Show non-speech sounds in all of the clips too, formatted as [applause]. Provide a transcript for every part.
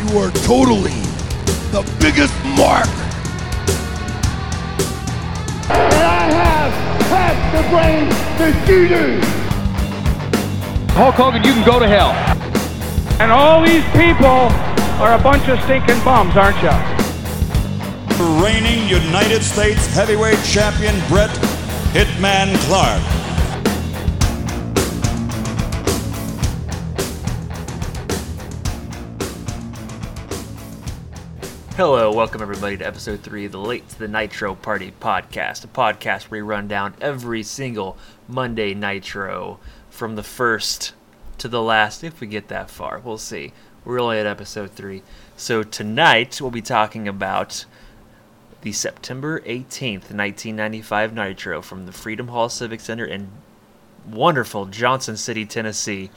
You are totally the biggest mark. And I have half the brains that you do. Hulk Hogan, you can go to hell. And all these people are a bunch of stinking bums, aren't you? Reigning United States heavyweight champion Bret Hitman Clark. Hello, welcome everybody to episode three of the Late to the Nitro Party podcast, a podcast where we run down every single Monday Nitro from the first to the last, if we get that far. We'll see. We're only at episode three. So tonight we'll be talking about the September 18th, 1995 Nitro from the Freedom Hall Civic Center in wonderful Johnson City, Tennessee,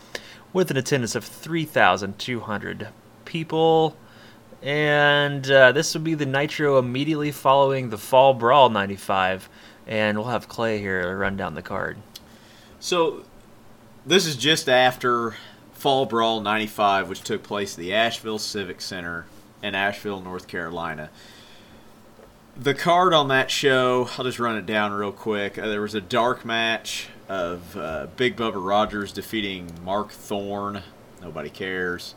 with an attendance of 3,200 people. And uh, this will be the Nitro immediately following the Fall Brawl 95. And we'll have Clay here run down the card. So, this is just after Fall Brawl 95, which took place at the Asheville Civic Center in Asheville, North Carolina. The card on that show, I'll just run it down real quick. Uh, there was a dark match of uh, Big Bubba Rogers defeating Mark Thorne. Nobody cares.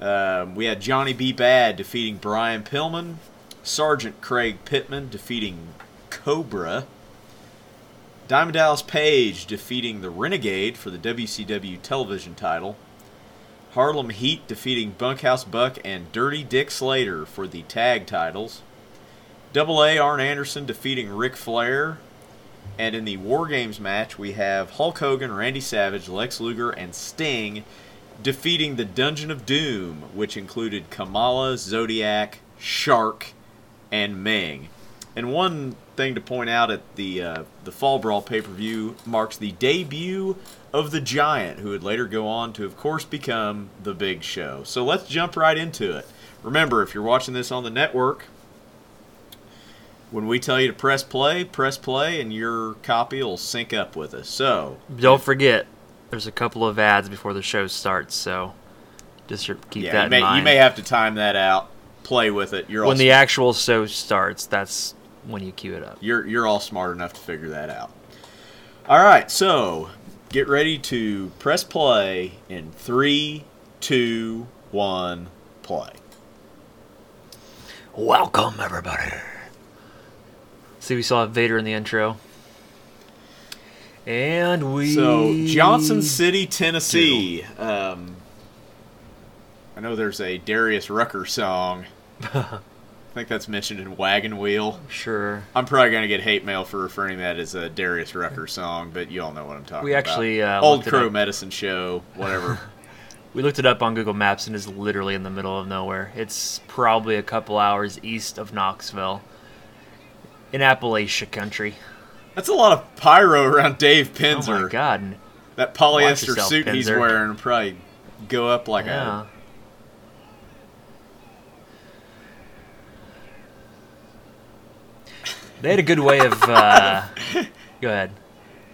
Um, we had Johnny B. Bad defeating Brian Pillman. Sergeant Craig Pittman defeating Cobra. Diamond Dallas Page defeating the Renegade for the WCW television title. Harlem Heat defeating Bunkhouse Buck and Dirty Dick Slater for the tag titles. Double A Arn Anderson defeating Ric Flair. And in the War Games match, we have Hulk Hogan, Randy Savage, Lex Luger, and Sting defeating the Dungeon of Doom, which included Kamala, Zodiac, Shark, and Meng. And one thing to point out at the uh, the Fall Brawl pay per view marks the debut of the Giant, who would later go on to, of course, become the Big Show. So let's jump right into it. Remember, if you're watching this on the network, when we tell you to press play, press play, and your copy will sync up with us. So Don't forget, there's a couple of ads before the show starts, so just keep yeah, that you in may, mind. you may have to time that out. Play with it. You're all when the actual show starts, that's when you cue it up. you're you're all smart enough to figure that out. All right, so get ready to press play in three, two, one, play. Welcome, everybody. See, we saw Vader in the intro. And we. So Johnson City, Tennessee. Um, I know there's a Darius Rucker song. [laughs] I think that's mentioned in Wagon Wheel. Sure. I'm probably gonna get hate mail for referring to that as a Darius Rucker song, but you all know what I'm talking We about. actually, uh, old Crow. Medicine Show, whatever. [laughs] We looked it up on Google Maps and it's literally in the middle of nowhere. It's probably a couple hours east of Knoxville. In Appalachia country. That's a lot of pyro around Dave Oh my god. That polyester yourself, suit he's wearing will probably go up like Yeah. a. They had a good way of. Uh, [laughs] go ahead.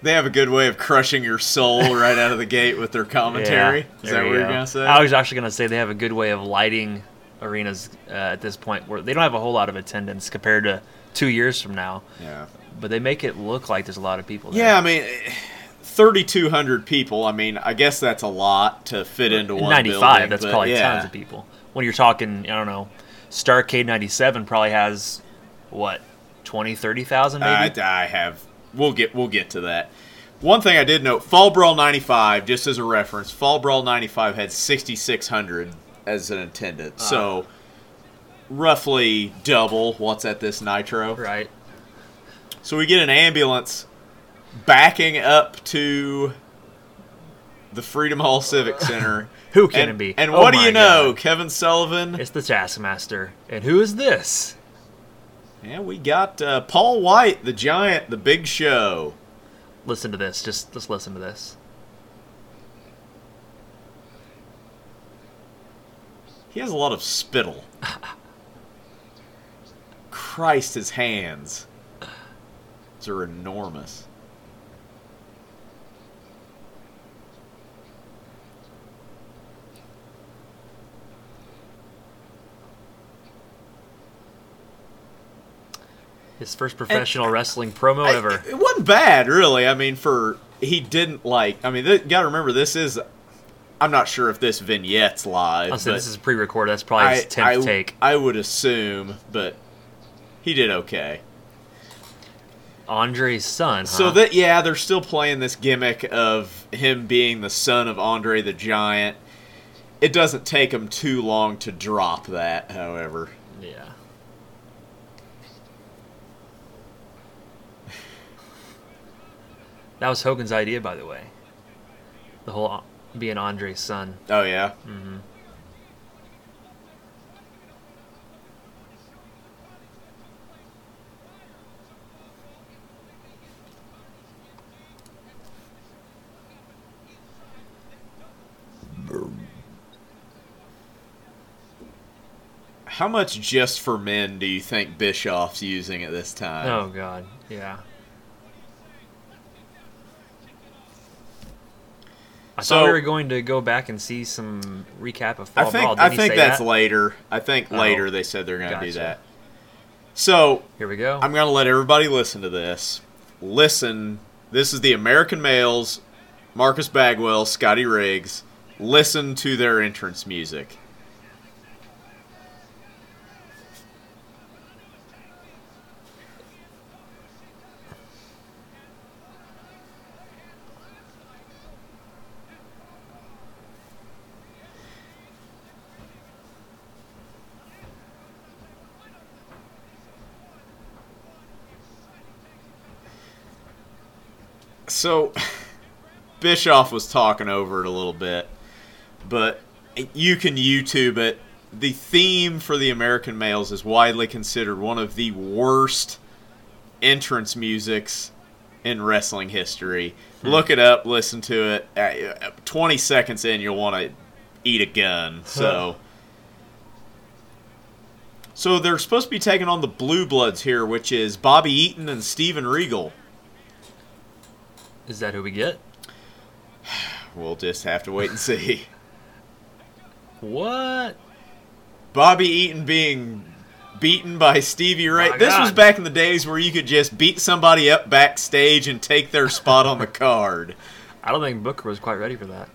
They have a good way of crushing your soul right out of the gate with their commentary. Yeah, Is that you what you're go. gonna say? I was actually gonna say they have a good way of lighting arenas uh, at this point, where they don't have a whole lot of attendance compared to two years from now. yeah. But they make it look like there's a lot of people. There. Yeah, I mean, 3,200 people. I mean, I guess that's a lot to fit into In one. 95, building, that's probably yeah. tons of people. When you're talking, I don't know, Starcade 97 probably has what 20, 30,000 maybe. I, I have. We'll get we'll get to that. One thing I did note: Fall Brawl '95, just as a reference, Fall Brawl '95 had 6,600 as an attendance, Ah. so roughly double what's at this Nitro. right. So we get an ambulance backing up to the Freedom Hall Civic Center. [laughs] Who can and, it be? And Oh what do you know, God. Kevin Sullivan? It's the Taskmaster. And who is this? Yeah, we got uh, Paul White, the Giant, the Big Show. Listen to this. Just just listen to this. He has a lot of spittle. [laughs] Christ, his hands are enormous. His first professional and, wrestling promo I, ever. It wasn't bad, really. I mean, for he didn't like. I mean, th- got to remember this is. I'm not sure if this vignette's live. I said this is pre-recorded. That's probably his tenth I, take. I would assume, but he did okay. Andre's son. Huh? So that yeah, they're still playing this gimmick of him being the son of Andre the Giant. It doesn't take him too long to drop that, however. yeah. That was Hogan's idea, by the way. The whole being Andre's son. Oh yeah. Mm-hmm. How much just for men do you think Bischoff's using at this time? Oh God, yeah. I So- thought we were going to go back and see some recap of Fall I think Brawl. I Didn't he think that's that? later. I think Oh. later they said they're going to do that. So Here we go. I'm going to let everybody listen to this. Listen. This is the American males, Marcus Bagwell, Scotty Riggs. Listen to their entrance music. So, Bischoff was talking over it a little bit, but you can YouTube it. The theme for the American males is widely considered one of the worst entrance musics in wrestling history. Look it up, listen to it. Uh, 20 seconds in, you'll want to eat a gun. So. So they're supposed to be taking on the Blue Bloods here, which is Bobby Eaton and Steven Regal. Is that who we get? We'll just have to wait and see. What? Bobby Eaton being beaten by Stevie Ray. My this was back in the days where you could just beat somebody up backstage and take their spot on the card. I don't think Booker was quite ready for that.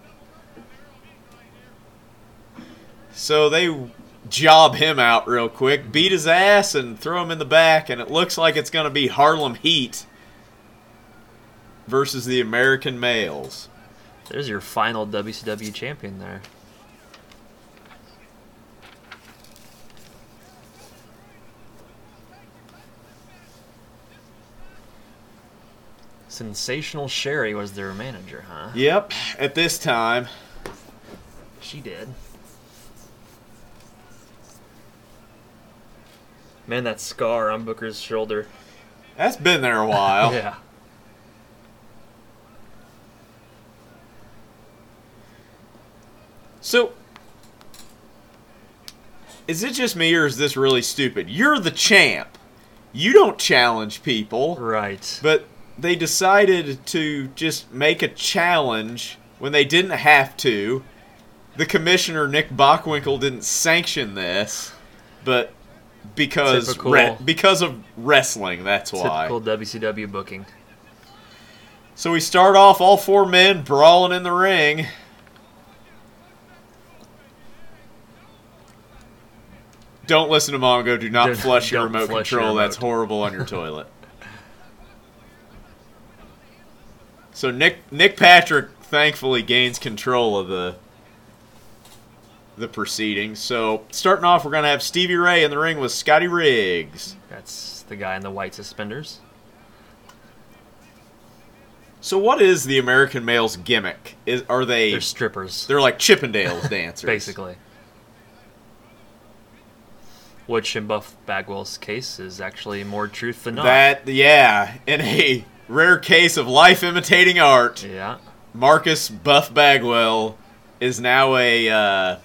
So they job him out real quick, beat his ass, and throw him in the back, and it looks like it's going to be Harlem Heat versus the American males. There's your final WCW champion there. Sensational Sherry was their manager, huh? Yep, at this time. She did. Man, that scar on Booker's shoulder. That's been there a while. [laughs] Yeah. So, is it just me or is this really stupid? You're the champ. You don't challenge people. Right. But they decided to just make a challenge when they didn't have to. The commissioner, Nick Bockwinkel, didn't sanction this, but because re- because of wrestling, that's why. Typical WCW booking. So we start off all four men brawling in the ring. Don't listen to Mongo. Do not flush your remote flush your control. That's remote. horrible on your toilet. So Nick Nick Patrick thankfully gains control of the the proceedings. So starting off, we're gonna have Stevie Ray in the ring with Scotty Riggs. That's the guy in the white suspenders. So what is the American male's gimmick? Is are they? They're strippers, They're like Chippendales dancers. [laughs] basically. Which, in Buff Bagwell's case, is actually more truth than not. That yeah, in a rare case of life imitating art, yeah. Marcus Buff Bagwell is now a. Uh,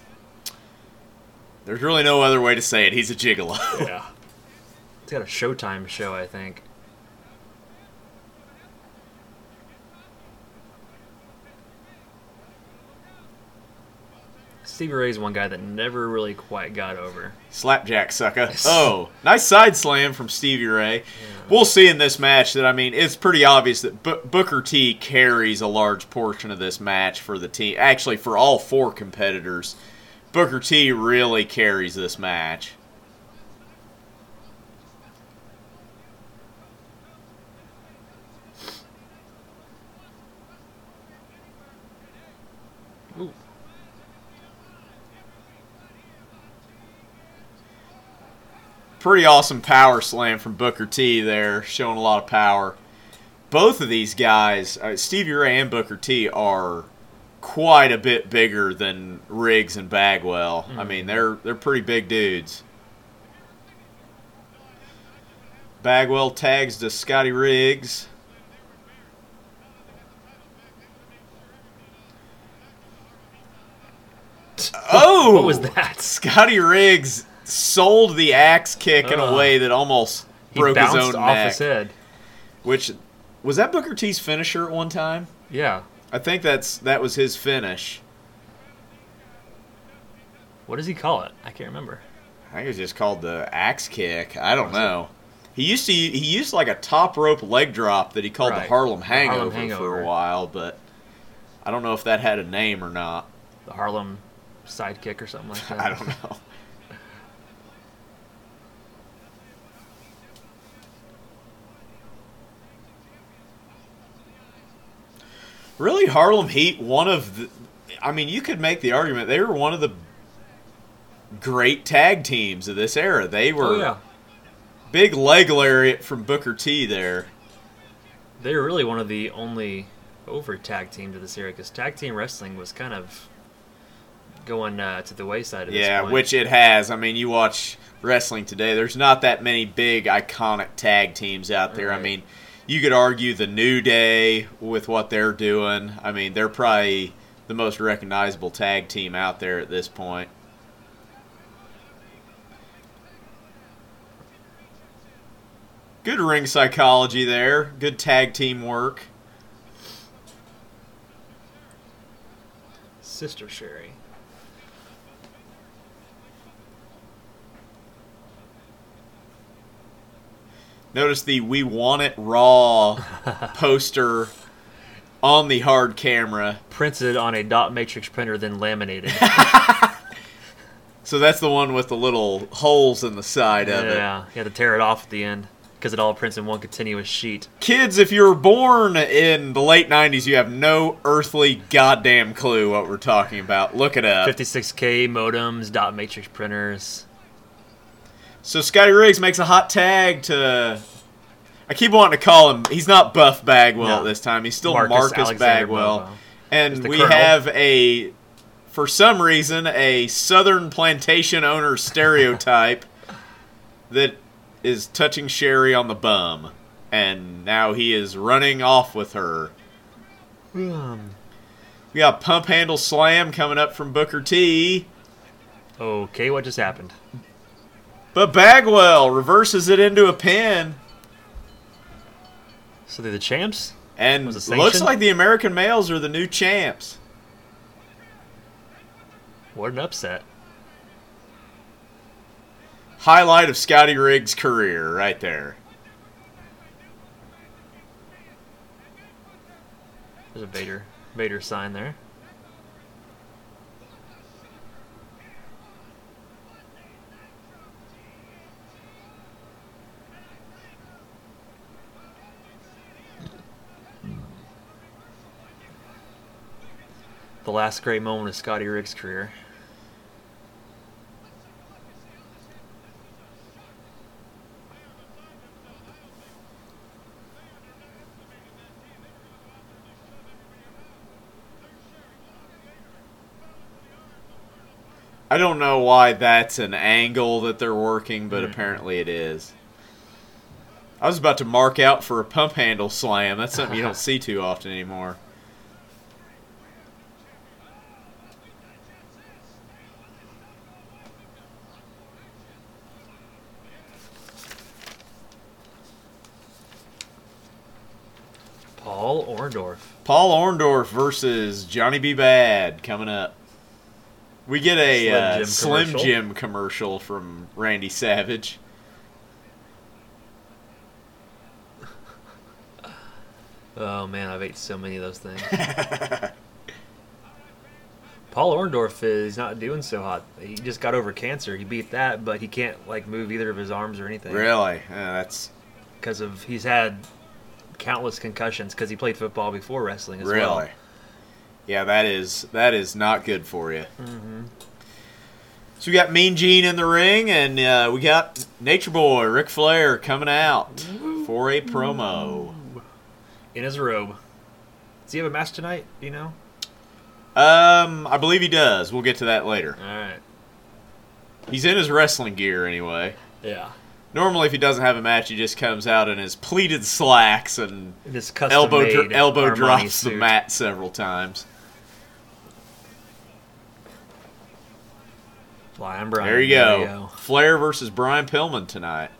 there's really no other way to say it. He's a gigolo. Yeah. It's got a Showtime show, I think. Stevie Ray's one guy that never really quite got over. Slapjack sucker. Oh, nice side slam from Stevie Ray. We'll see in this match that I mean it's pretty obvious that B- Booker T carries a large portion of this match for the team. Actually, for all four competitors, Booker T really carries this match. Pretty awesome power slam from Booker T there, showing a lot of power. Both of these guys, uh, Stevie Ray and Booker T, are quite a bit bigger than Riggs and Bagwell. I mean, they're they're pretty big dudes. Bagwell tags to Scotty Riggs. Oh, What was that? Scotty Riggs sold the axe kick in a way that almost He broke his own off neck. his head. Which was that Booker T's finisher at one time? Yeah. I think that's that was his finish. What does he call it? I can't remember. I think it was just called the axe kick. I don't know. He used to he used like a top rope leg drop that he called the Harlem The Hangover, Harlem for a while, but I don't know if that had a name or not. The Harlem sidekick or something like [laughs] that. I don't know. Really, Harlem Heat, one of the. I mean, you could make the argument they were one of the great tag teams of this era. They were Oh yeah. big leg lariat from Booker T there. They were really one of the only over tag teams of this era because tag team wrestling was kind of going uh, to the wayside at this Yeah, which it has. I mean, you watch wrestling today, there's not that many big iconic tag teams out there. I mean, you could argue the New Day with what they're doing. I mean, they're probably the most recognizable tag team out there at this point. Good ring psychology there. Good tag team work. Sister Sherry. Notice the "We Want It Raw" [laughs] poster on the hard camera. Printed on a dot matrix printer, then laminated. [laughs] So that's the one with the little holes in the side of it. yeah, you had to tear it off at the end because it all prints in one continuous sheet. Kids, if you were born in the late 90s, you have no earthly goddamn clue what we're talking about. Look it up. 56k modems, dot matrix printers. So Scotty Riggs makes a hot tag to. I keep wanting to call him. He's not Buff Bagwell No. at this time. He's still Marcus Marcus, Bagwell. Bobo. And we Colonel. have a, for some reason, a Southern plantation owner stereotype [laughs] that is touching Sherry on the bum. And now he is running off with her. Hmm. We got pump handle slam coming up from Booker T. Okay, what just happened? But Bagwell reverses it into a pin. So they're the champs? And it looks like the American males are the new champs. What an upset. Highlight of Scotty Riggs' career right there. There's a Vader Vader sign there. The last great moment of Scotty Riggs' career. I don't know why that's an angle that they're working, but hmm. apparently it is. I was about to mark out for a pump handle slam. That's something you don't [laughs] see too often anymore. Paul Orndorff. Paul Orndorff versus Johnny B. Bad coming up. We get a Slim uh, Jim Slim commercial. Jim commercial from Randy Savage. Oh man, I've ate so many of those things. [laughs] Paul Orndorff is not doing so hot. He just got over cancer. He beat that, but he can't like move either of his arms or anything. Really? Yeah, that's Because of he's had countless concussions because he played football before wrestling as really. well. Yeah, that is that is not good for you. Mm-hmm. So we got Mean Gene in the ring, and uh, we got Nature Boy Ric Flair coming out for a promo. In his robe. Does he have a match tonight? Do you know? Um, I believe he does. We'll get to that later. All right. He's in his wrestling gear anyway. Yeah. Normally, if he doesn't have a match, he just comes out in his pleated slacks and In this elbow dr- elbow Armani drops the mat several times. Flying Brian. There you go. Flair versus Brian Pillman tonight.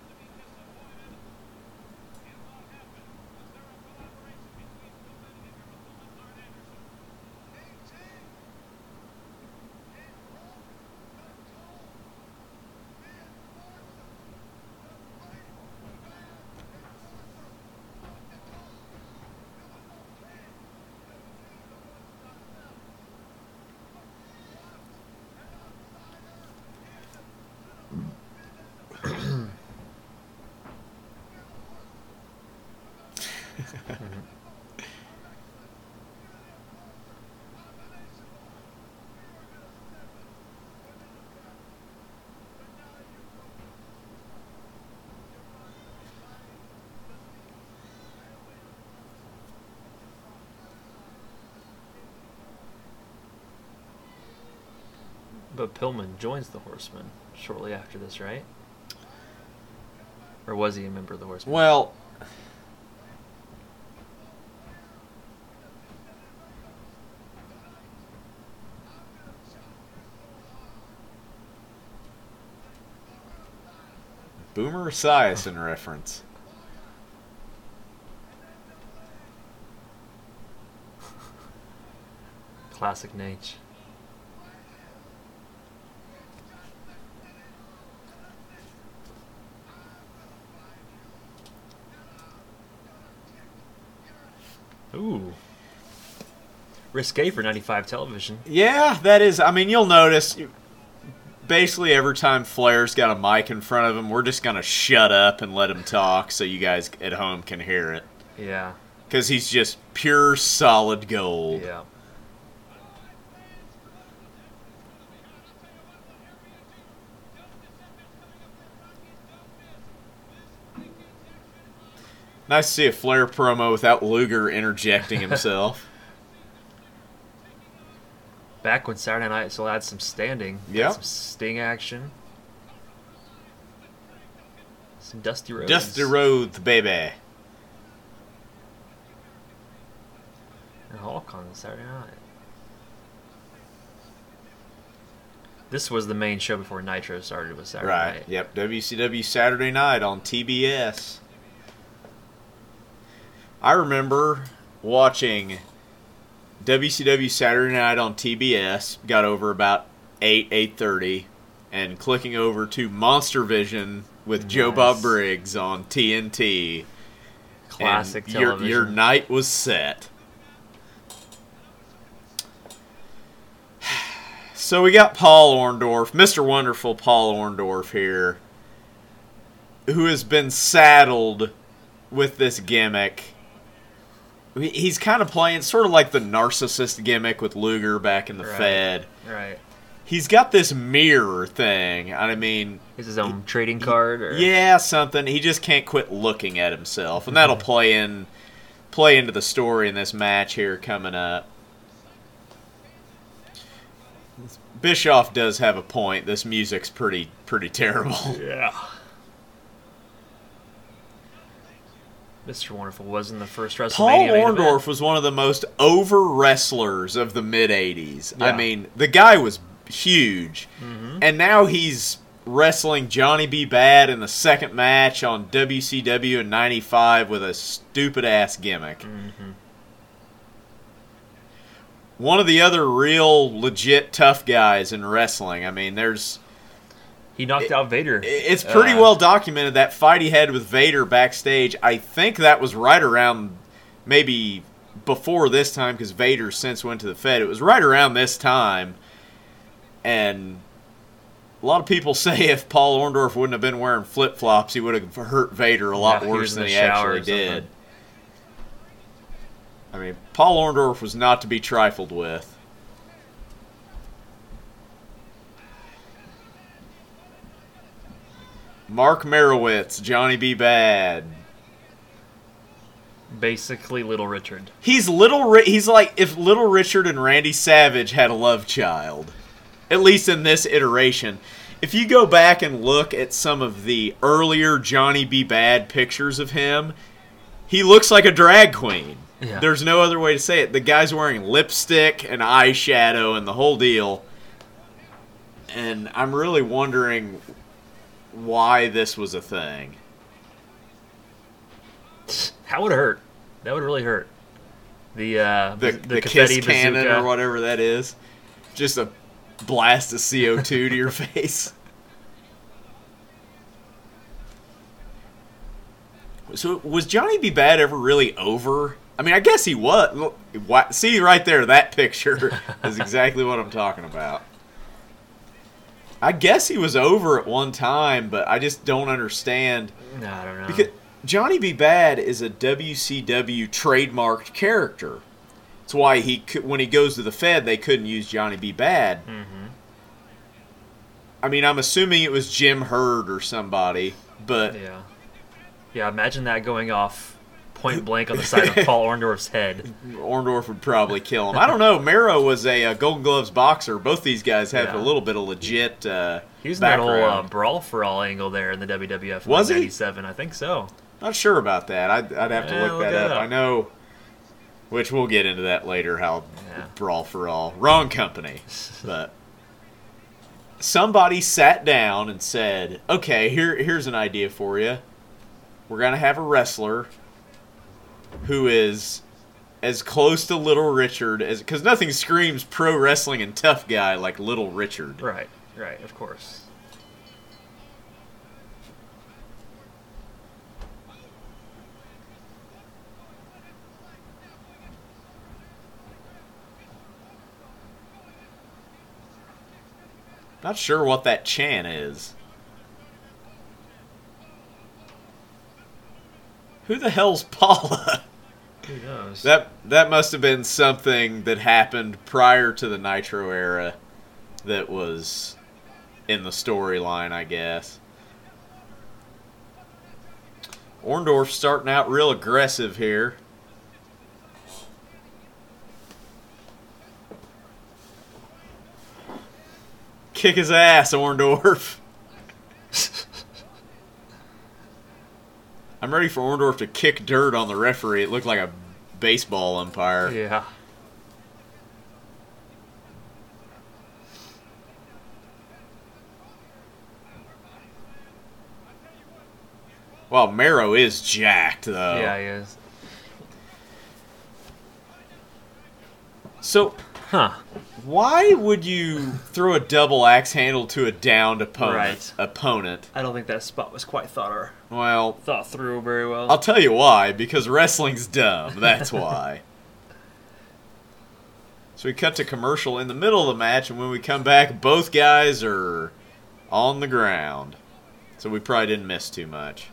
But Pillman joins the Horsemen shortly after this, right? Or was he a member of the Horsemen? Well, Boomer Esiason reference. Classic Nate. Ooh. Risque for 95 television. Yeah, that is. I mean, you'll notice. Basically, every time Flair's got a mic in front of him, we're just gonna shut up and let him talk, so you guys at home can hear it. Yeah. Because he's just pure solid gold. Yeah. Nice to see a Flair promo without Luger interjecting [laughs] himself. Back when Saturday Night still had some standing. Yeah. Some Sting action. Some Dusty Rhodes. Dusty Rhodes, baby. And Hulk on Saturday Night. This was the main show before Nitro started with Saturday Right. Night. Yep. WCW Saturday Night on TBS. I remember watching WCW Saturday Night on TBS. Got over about eight eight thirty, and clicking over to Monster Vision with Joe Bob Briggs on TNT. Classic and your. Your night was set. [sighs] So we got Paul Orndorff, Mr. Wonderful Paul Orndorff here, who has been saddled with this gimmick. He- He's kind of playing sort of like the narcissist gimmick with Luger back in the Right. Fed. Right. He's got this mirror thing. I mean, Is his own trading card? Or? yeah, something. He just can't quit looking at himself, and that'll [laughs] play in play into the story in this match here coming up. Bischoff does have a point. This music's pretty pretty [laughs] terrible. Yeah. Mr. Wonderful was in the first WrestleMania. Paul. Orndorff was one of the most over wrestlers of the mid '80s. I mean, the guy was huge, Mm-hmm. and now he's wrestling Johnny B. Bad in the second match on WCW in '95 with a stupid ass gimmick. Mm-hmm. one of the other real legit tough guys in wrestling. I mean, there's He knocked out Vader. it's pretty Uh, well documented that fight he had with Vader backstage. I think that was right around maybe before this time because Vader since went to the Fed. It was right around this time, and a lot of people [laughs] say if Paul Orndorff wouldn't have been wearing flip flops, he would have hurt Vader a lot Yeah, worse than he actually did. I mean, Paul Orndorff was not to be trifled with. Mark Merowitz, Johnny B. Bad. Basically, Little Richard. He's little. Ri- he's like if Little Richard and Randy Savage had a love child, at least in this iteration. If you go back and look at some of the earlier Johnny B. Bad pictures of him, he looks like a drag queen. Yeah. There's no other way to say it. The guy's wearing lipstick and eyeshadow and the whole deal. And I'm really wondering why this was a thing. How would it hurt? That would really hurt. The uh, the, the, the, kiss cannon bazooka. or whatever that is. Just a blast of CO2 to your [laughs] face. So was Johnny B. Bad ever really over? I mean, I guess he was. See right there, that picture is [laughs] exactly what I'm talking about. I guess he was over at one time, but I just don't understand No, I don't know. because Johnny B. Bad is a WCW trademarked character. That's why he when he goes to the Fed, they couldn't use Johnny B. Bad. Mm-hmm. I mean, I'm assuming it was Jim Herd or somebody, but yeah, yeah. Imagine that going off point blank on the side of [laughs] Paul Orndorff's head. Orndorff would probably kill him. I don't know. Mero was a, uh Golden Gloves boxer. Both these guys have Yeah. a little bit of legit. Uh, He was in that whole uh, brawl for all angle there in the WWF. Was he? '97, I think so. Not sure about that. I'd, I'd have to look, look that that up. up. I know, which we'll get into that later. How Yeah. brawl for all, wrong company, but somebody sat down and said, "Okay, here here's an idea for you. We're gonna have a wrestler who is." As close to Little Richard as because nothing screams pro wrestling and tough guy like Little Richard. Right, right. Of course. Not sure what that Chan is. Who the hell's Paula? Who knows? That that must have been something that happened prior to the Nitro era that was in the storyline, I guess. Orndorff starting out real aggressive here. Kick his ass, Orndorff. I'm ready for Orndorff to kick dirt on the referee. It looked like a baseball umpire. yeah. Well, Mero is jacked though. Yeah, he is. So Huh. Why would you throw a double axe handle to a downed opponent? Right. Opponent. I don't think that spot was quite thought or Well, thought through very well. I'll tell you why. Because wrestling's dumb. That's [laughs] why. so we cut to commercial in the middle of the match, and when we come back, both guys are on the ground. So we probably didn't miss too much.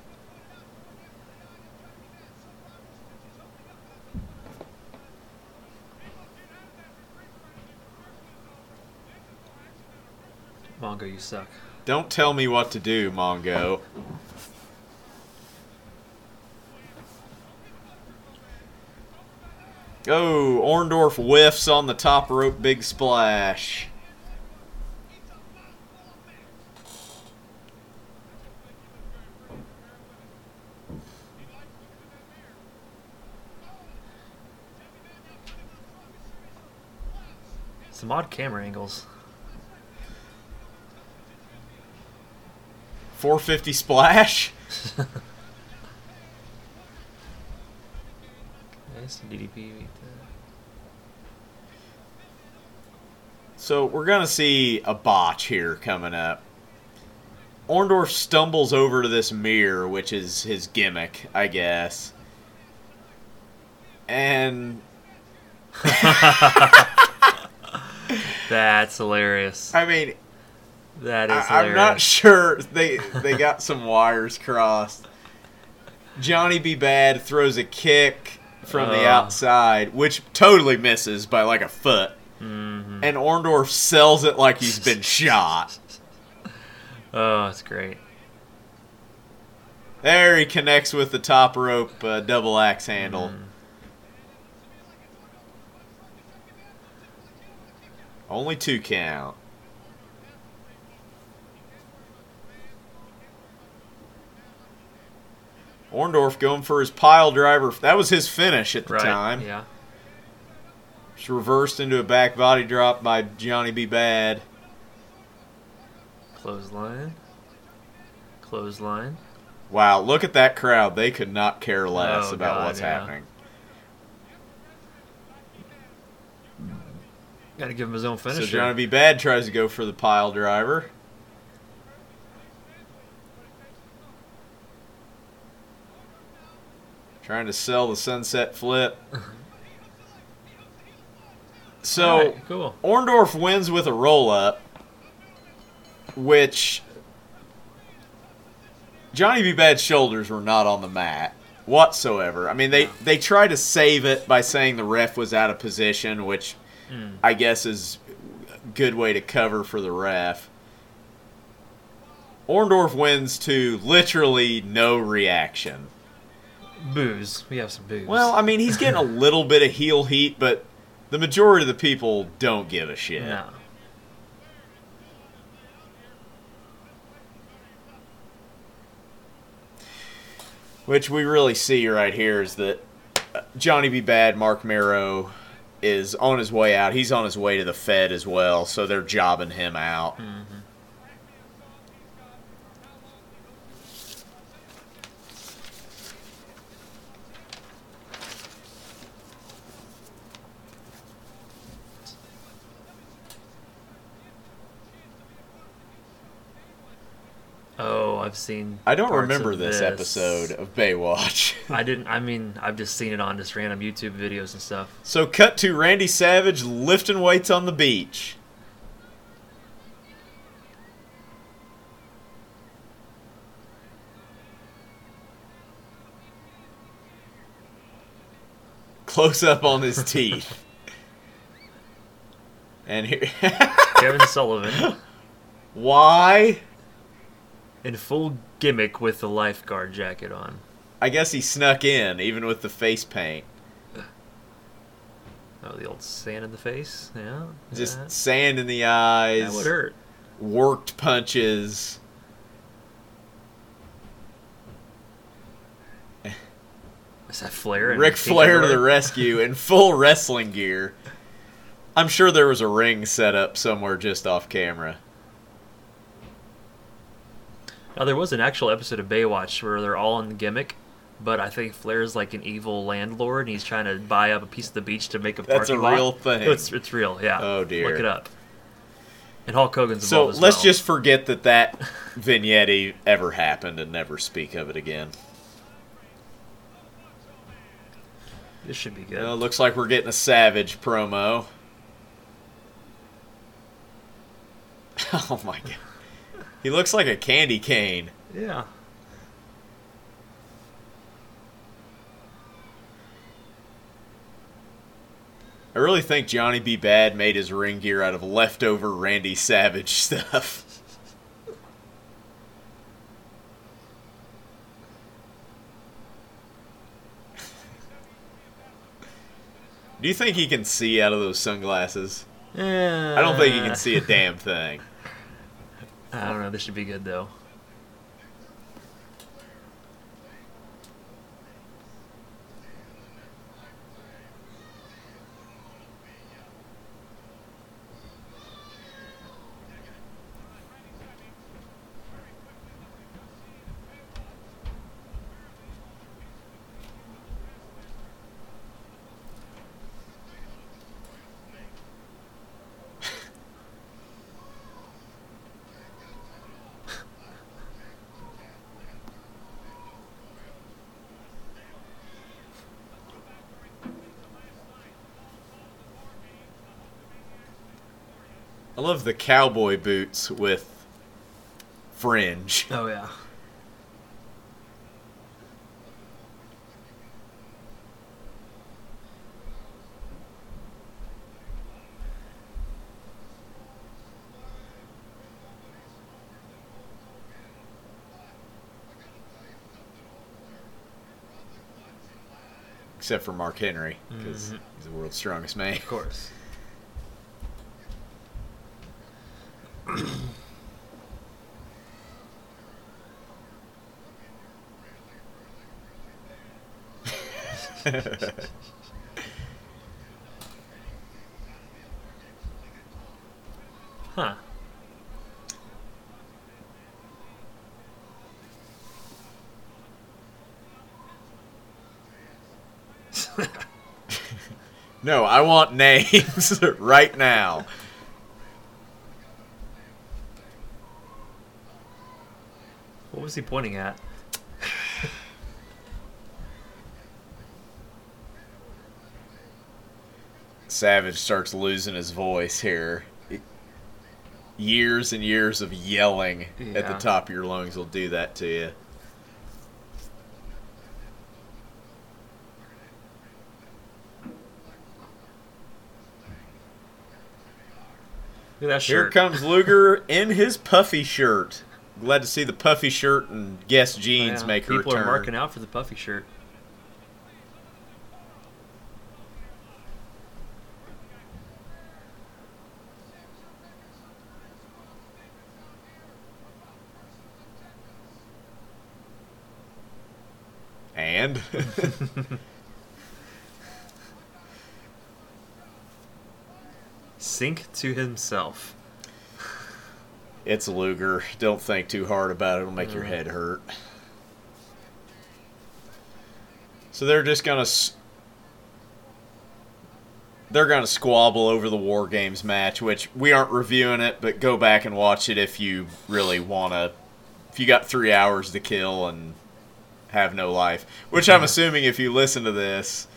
Mongo, you suck. Don't tell me what to do, Mongo. Oh, Orndorff whiffs on the top rope, big splash. Some odd camera angles. 450 splash. [laughs] Nice DDP. So we're gonna see a botch here coming up. Orndorff stumbles over to this mirror, which is his gimmick, I guess. And [laughs] That's hilarious. I mean, That is I, I'm not sure they they [laughs] got some wires crossed. Johnny B. Bad throws a kick from the Uh. outside, which totally misses by like a foot. Mm-hmm. And Orndorff sells it like he's been [laughs] shot. Oh, it's great. There he connects with the top rope uh, double axe handle. Mm. Only two count. Orndorff going for his pile driver. That was his finish at the Right. time. Yeah. It's reversed into a back body drop by Johnny B. Bad. Clothesline. Clothesline. Wow, look at that crowd. They could not care less Oh, about God, what's yeah. happening. Got to give him his own finisher. So Johnny B. Bad tries to go for the pile driver. Trying to sell the sunset flip. [laughs] So Alright, cool. Orndorff wins with a roll up, which Johnny B. Bad's shoulders were not on the mat whatsoever. I mean, they they try to save it by saying the ref was out of position, which hmm. I guess is a good way to cover for the ref. Orndorff wins to literally no reaction. Booze. We have some booze. Well, I mean, he's getting a [laughs] little bit of heel heat, but the majority of the people don't give a shit. no. Which we really see right here is that uh, Johnny B. Bad, Marc Mero, is on his way out. He's on his way to the Fed as well, so they're jobbing him out. Oh, I've seen. I don't remember of this, episode of Baywatch. [laughs] I didn't. I mean, I've just seen it on just random YouTube videos and stuff. so, cut to Randy Savage lifting weights on the beach. Close up on his [laughs] teeth. And here. Kevin Sullivan [laughs] Why? In full gimmick with the lifeguard jacket on. I guess he snuck in, even with the face paint. Oh, the old sand in the face. Yeah. Just yeah. sand in the eyes. that would hurt. Worked punches. Is that Flair? and Ric King Flair to the rescue in full wrestling gear. I'm sure there was a ring set up somewhere just off camera. Now there was an actual episode of Baywatch where they're all in the gimmick, but I think Flair's like an evil landlord and he's trying to buy up a piece of the beach to make a That's parking a lot. real thing. It's it's real, yeah. Oh, dear. Look it up. And Hulk Hogan's So as let's well. just forget that that [laughs] vignette ever happened and never speak of it again. this should be good. Well, it looks like we're getting a Savage promo. [laughs] Oh my god. He looks like a candy cane. yeah. I really think Johnny B. Bad made his ring gear out of leftover Randy Savage [laughs] stuff. Do you think he can see out of those sunglasses? Eh. I don't think he can see a damn thing. I don't know. This should be good though. Love the cowboy boots with fringe. Oh yeah. Except for Mark Henry, because mm-hmm. he's the world's strongest man. Of course. Huh. [laughs] No, I want names [laughs] right now. Was he pointing at? Savage starts losing his voice here. Years and years of yelling at the top of your lungs will do that to you. Look at that Here comes Luger in his puffy shirt. Glad to see the puffy shirt and Guess jeans Yeah, make her People return. are marking out for the puffy shirt. And [laughs] Sink to himself. It's a Luger. Don't think too hard about it. It'll make your Mm. head hurt. So they're just gonna. They're gonna squabble over the War Games match, which we aren't reviewing it, but go back and watch it if you really wanna. If you got three hours to kill and have no life, which I'm assuming if you listen to this,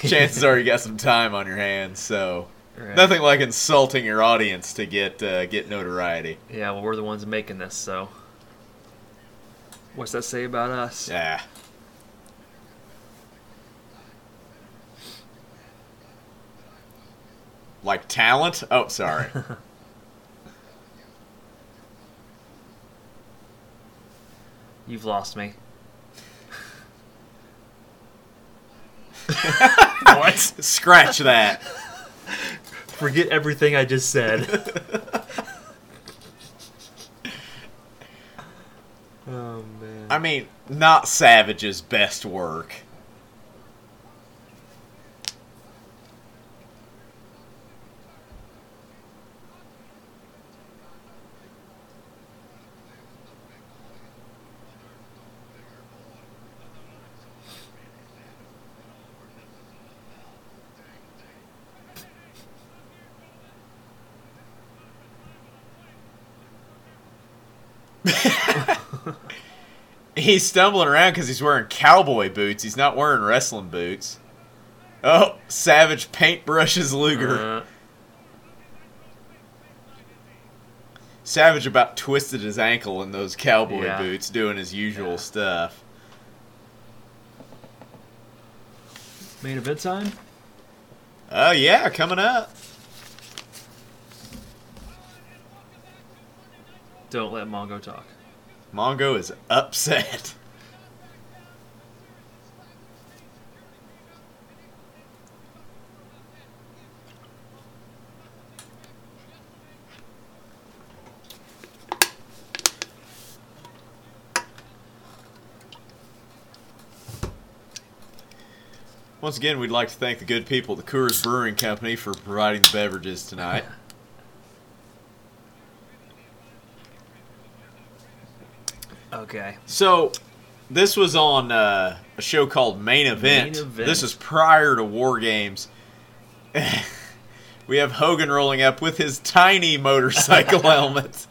chances are you got some time on your hands. So Right. nothing like insulting your audience to get uh, get notoriety. Yeah, well, we're the ones making this, so. What's that say about us? Yeah. Like talent? Oh, sorry. [laughs] You've lost me. [laughs] [laughs] what? Scratch that. [laughs] Forget everything I just said. [laughs] oh man. I mean, not Savage's best work. [laughs] He's stumbling around because he's wearing cowboy boots. He's not wearing wrestling boots. Oh, Savage paintbrushes Luger. Uh, Savage about twisted his ankle in those cowboy Yeah. boots doing his usual stuff. main event time? Oh, yeah, coming up. Don't let Mongo talk. Mongo is upset. Once again, we'd like to thank the good people at the Coors Brewing Company for providing the beverages tonight. [laughs] Okay. So, this was on uh, a show called Main Event. Main Event. This is prior to War Games. [laughs] we have Hogan rolling up with his tiny motorcycle [laughs] helmet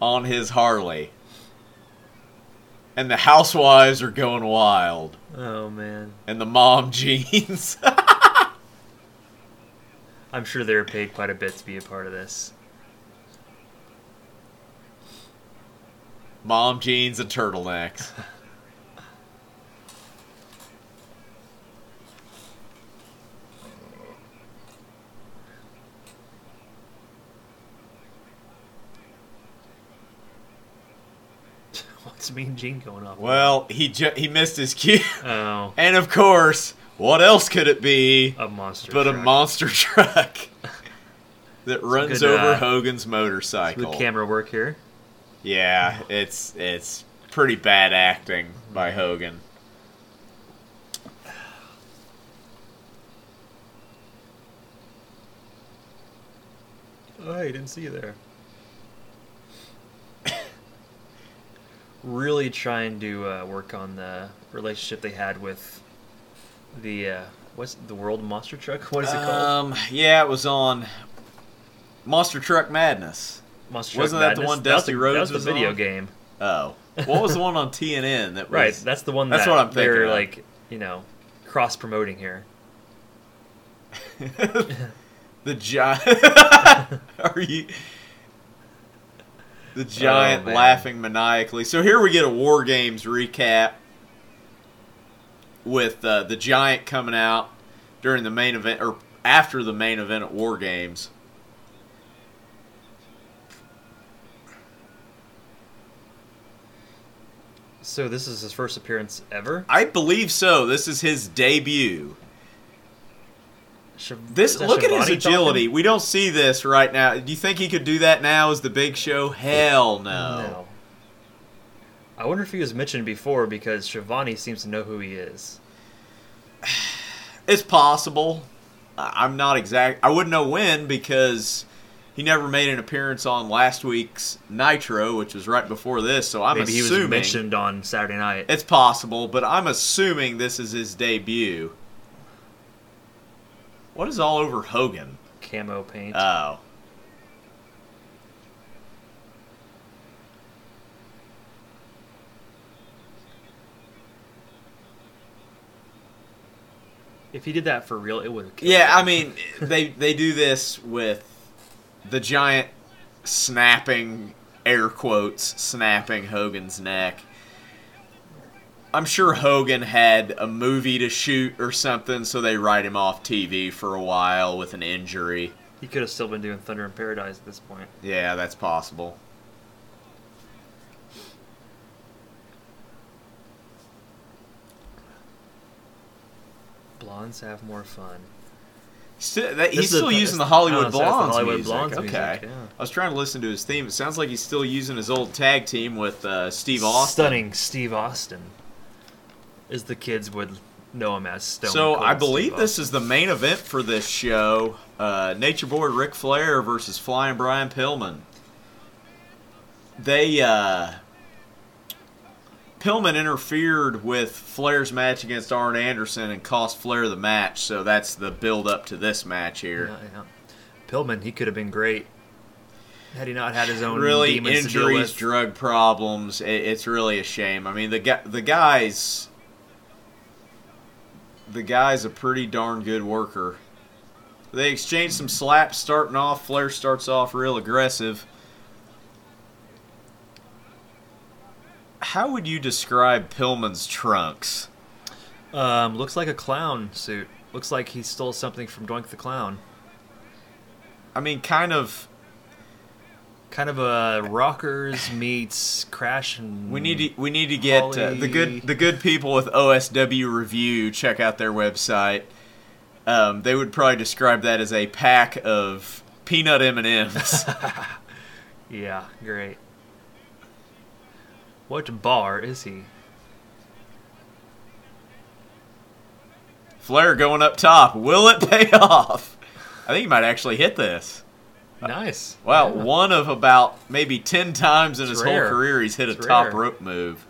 on his Harley. And the housewives are going wild. Oh man. And the mom [laughs] jeans. I'm sure they were paid quite a bit to be a part of this. Mom jeans and turtlenecks. [laughs] What's Mean Gene going off? Well, he ju- he missed his cue, Oh, [laughs] and of course, what else could it be a monster. but a monster truck [laughs] that runs good, over uh, Hogan's motorcycle. Good camera work here. Yeah, it's it's pretty bad acting by Hogan. Oh, I didn't see you there. really trying to uh, work on the relationship they had with the uh, what's the World Monster Truck? [laughs] What is it called? Um, yeah, it was on Monster Truck Madness. Monster wasn't that the Madness? one was Dusty the- Rhodes That was the video on? game. Oh, what was the one on TNN that [laughs] was Right, that's the one. That's that what I'm They're thinking of. like you know cross promoting here. [laughs] the giant? [laughs] Are you? The giant Oh, man. laughing maniacally. So here we get a War Games recap with uh, the giant coming out during the main event or after the main event at War Games. So this is his first appearance ever. I believe so. This is his debut. Shav- This is look at his agility. talking? We don't see this right now. Do you think he could do that now as the Big Show? Hell no. No. I wonder if he was mentioned before because Shivani seems to know who he is. [sighs] It's possible. I'm not exact. I wouldn't know when because he never made an appearance on last week's Nitro, which was right before this. So I'm Maybe he was assuming mentioned on Saturday night. it's possible, but I'm assuming this is his debut. What is all over Hogan? Camo paint. Oh. if he did that for real, it would have. Yeah, him. I mean, [laughs] they they do this with the giant snapping air quotes snapping Hogan's neck. I'm sure Hogan had a movie to shoot or something, so they write him off TV for a while with an injury. he could have still been doing Thunder in Paradise at this point. Yeah, that's possible. Blondes have more fun. Still, that, he's the- still using the Hollywood oh, the Blondes Hollywood music. Blondes okay, music, yeah. I was trying to listen to his theme. It sounds like he's still using his old tag team with uh, Steve Austin. Stunning Steve Austin. As the kids would know him as Stone So Cold I believe Steve this Austin. is the main event for this show: uh, Nature Boy Ric Flair versus Flying Brian Pillman. They uh, Pillman interfered with Flair's match against Arn Anderson and cost Flair the match. So that's the build up to this match here. Yeah, yeah. Pillman, he could have been great had he not had his own really demons to deal injuries, drug problems. It, it's really a shame. I mean, the guy, the guys, the guy's a pretty darn good worker. They exchange some slaps starting off. Flair starts off real aggressive. How would you describe Pillman's trunks? Um, looks like a clown suit. Looks like he stole something from Doink the Clown. I mean, kind of. Kind of a rockers meets crash and We need to we need to get uh, the good the good people with OSW review. Check out their website. Um, they would probably describe that as a pack of peanut M and M's. [laughs] Yeah, great. What bar is he? Flair going up top. Will it pay [laughs] off? I think he might actually hit this. Nice. Wow, Yeah. one of about maybe ten times in It's his rare. whole career he's hit a It's top rare. rope move.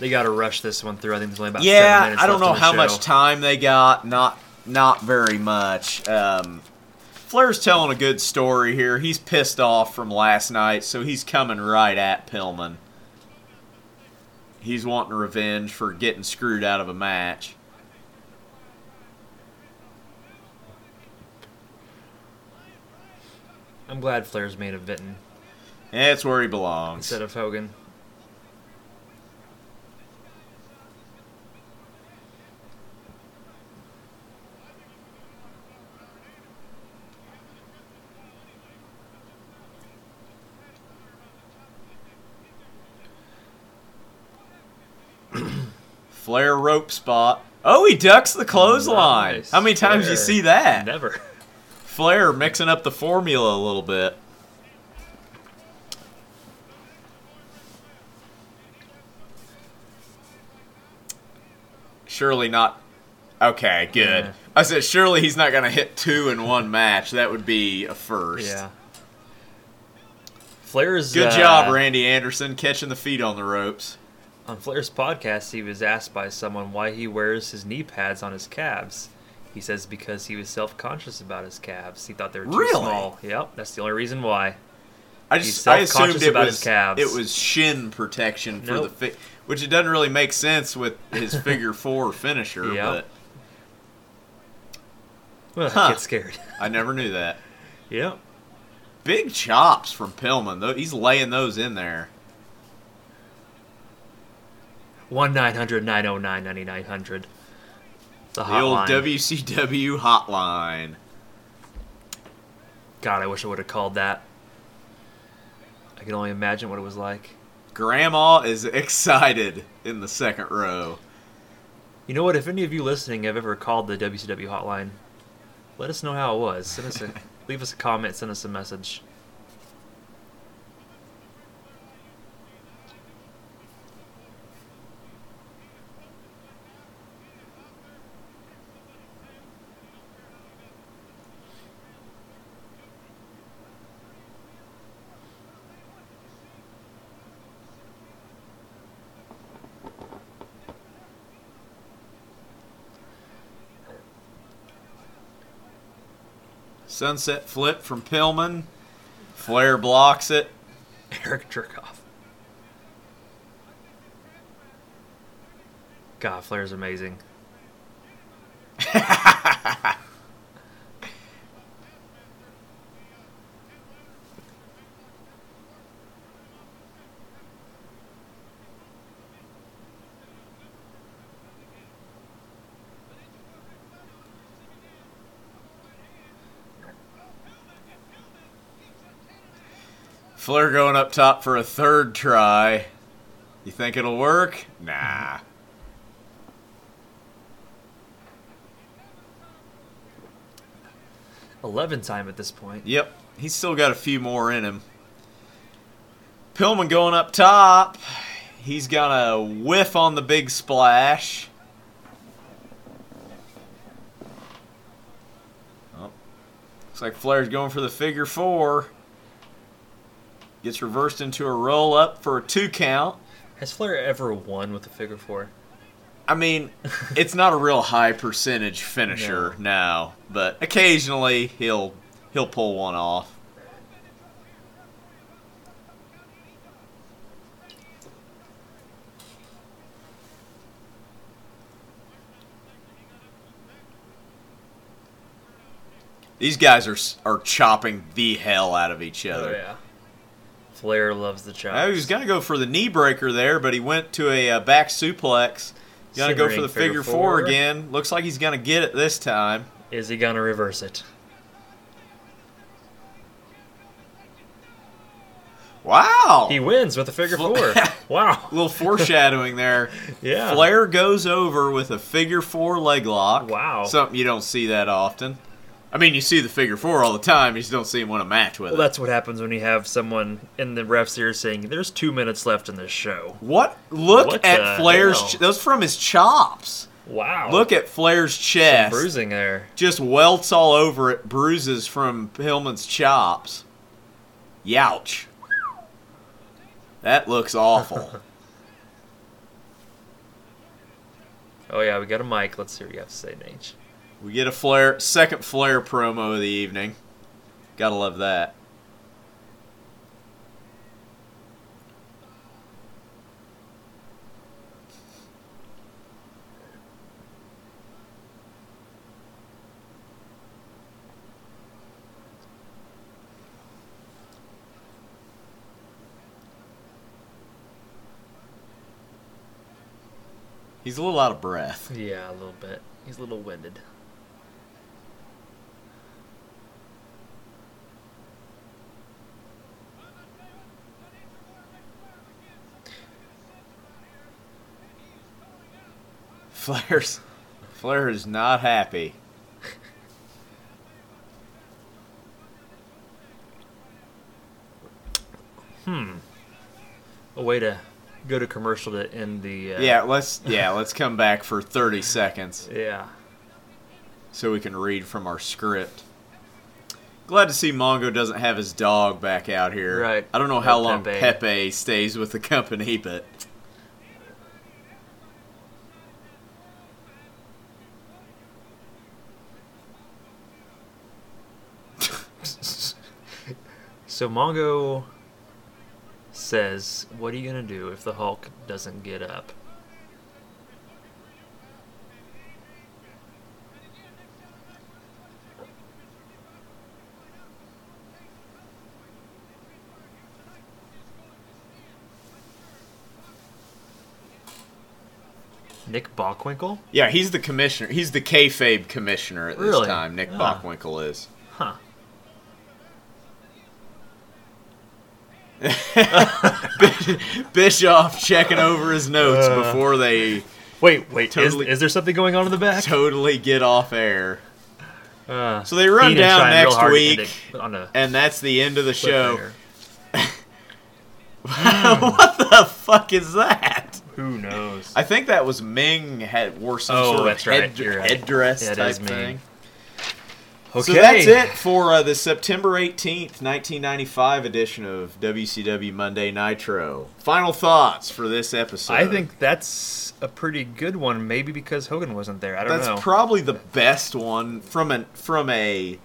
They got to rush this one through. I think there's only about seven Yeah, I don't know how show. much time they got. Not not very much. Um, Flair's telling a good story here. He's pissed off from last night, so he's coming right at Pillman. He's wanting revenge for getting screwed out of a match. I'm glad Flair's made of Vinton. That's where he belongs. Instead of Hogan. Flair rope spot. Oh, he ducks the clothesline. Nice. How many times you see that? Never. Flair mixing up the formula a little bit. Surely not. Okay, good. Yeah. I said surely he's not gonna hit two in one match. That would be a first. Yeah. Flair's Good uh, job, Randy Anderson, catching the feet on the ropes. On Flair's podcast, he was asked by someone why he wears his knee pads on his calves. He says because he was self-conscious about his calves. He thought they were too Really? small. Yep, that's the only reason why. I just I assumed it about was his calves. it was shin protection for Nope. the fi- which it doesn't really make sense with his [laughs] figure four finisher, Yep. but Well, Huh. get scared. [laughs] I never knew that. yep. Big chops from Pillman though. He's laying those in there. One 909 9900 The The old. WCW hotline. God, I wish I would have called that. I can only imagine what it was like. Grandma is excited in the second row. You know what? If any of you listening have ever called the WCW hotline, let us know how it was. Send us a, [laughs] leave us a comment. Send us a message. Sunset flip from Pillman. Flair blocks it. Eric Jerkoff. God, Flair's amazing. [laughs] Flair going up top for a third try. You think it'll work? Nah. Eleven time at this point. Yep, he's still got a few more in him. Pillman going up top. He's got a whiff on the big splash. Oh, looks like Flair's going for the figure four. Gets reversed into a roll up for a two count. Has Flair ever won with a figure four? I mean, [laughs] it's not a real high percentage finisher now, but occasionally he'll he'll pull one off. These guys are are chopping the hell out of each other. Oh, yeah. Flair loves the chop. he was gonna go for the knee breaker there, but he went to a uh, back suplex. Gonna go for the figure figure four four. again. Looks like he's gonna get it this time. Is he gonna reverse it? Wow! He wins with a figure Fla- four. [laughs] Wow. a [laughs] little foreshadowing there. [laughs] Yeah. Flair goes over with a figure four leg lock. Wow. Something you don't see that often. I mean, you see the figure four all the time. You just don't see him win a match with Well, it. that's what happens when you have someone in the ref's ear saying, "There's two minutes left in this show." What? Look What at the Flair's. Ch- those from his chops. Wow. Look at Flair's Some chest. bruising there. Just welts all over it. Bruises from Pillman's chops. Youch. That looks awful. [laughs] Oh yeah, we got a mic. Let's see what you have to say, Nate. We get a Flair second Flair promo of the evening. Gotta love that. He's a little out of breath. Yeah, a little bit. He's a little winded. Flair's Flair is not happy. Hmm. A way to go to commercial to end the. Uh, Yeah, let's yeah, let's come back for 30 seconds Yeah. so we can read from our script. Glad to see Mongo doesn't have his dog back out here. Right. I don't know how El long Pepe. Pepe stays with the company, but So Mongo says, "What are you gonna do if the Hulk doesn't get up?" Nick Bockwinkel? yeah, he's the commissioner. He's the kayfabe commissioner at this Really? time. Nick Ah. Bockwinkel is. Huh. [laughs] Bischoff checking over his notes Uh. before they Wait, wait. Totally- Is, is there something going on in the back? totally get off air. Uh, So they run down next hard to end week, it on a and that's the end of the show. [laughs] what the fuck is that? Who knows? I think that was Meng had wore some Oh, sort of head, right. headdress Yeah, type is Meng. Okay. So that's it for uh, the September 18th, 1995 edition of WCW Monday Nitro. Final thoughts for this episode. I think that's a pretty good one. Maybe because Hogan wasn't there. I don't that's know. That's probably the best one from an from a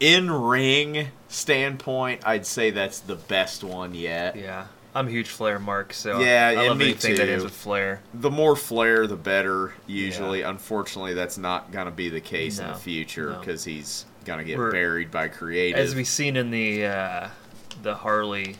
in ring standpoint. I'd say that's the best one yet. yeah, I'm a huge Flair mark, so Yeah, I love me anything that too. ends with Flair. The more flair, the better. Usually, unfortunately, that's not going to be the case in the future no. because he's going to get We're- buried by creative. As we've seen in the uh, the Harley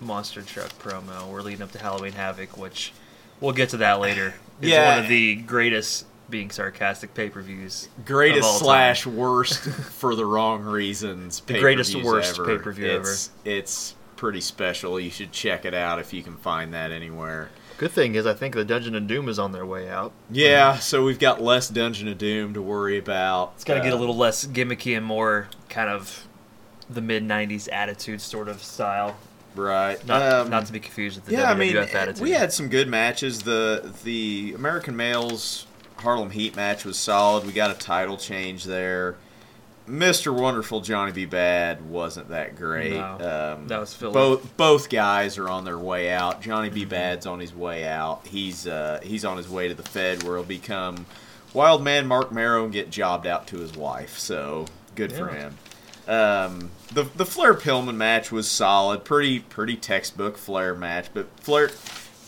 monster truck promo, we're leading up to Halloween Havoc, which we'll get to that later. [sighs] It's Yeah. one of the greatest, being sarcastic, pay per views. greatest slash worst [laughs] for the wrong reasons. The greatest worst ever. pay-per-view it's, It's pretty special. You should check it out if you can find that anywhere. Good thing is, I think the Dungeon of Doom is on their way out. Yeah, so we've got less Dungeon of Doom to worry about. It's got to get a Uh, little less gimmicky and more kind of the mid '90s attitude sort of style. right. Not Um, not to be confused with the yeah, I mean, attitude. we had some good matches. The the American males Harlem Heat match was solid. We got a title change there. Mr. Wonderful Johnny B. Bad wasn't that great. No, um, that was filler. both both guys are on their way out. Johnny. B. Bad's on his way out. He's uh, he's on his way to the Fed where he'll become Wild Man Marc Mero and get jobbed out to his wife. So good for him. Um, the the Flair Pillman match was solid, pretty pretty textbook Flair match. But Flair,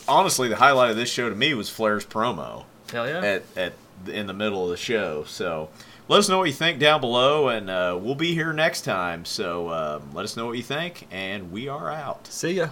honestly, the highlight of this show to me was Flair's promo Hell yeah. at at in the middle of the show. So let us know what you think down below, and uh, we'll be here next time. So um, let us know what you think, and we are out. See ya.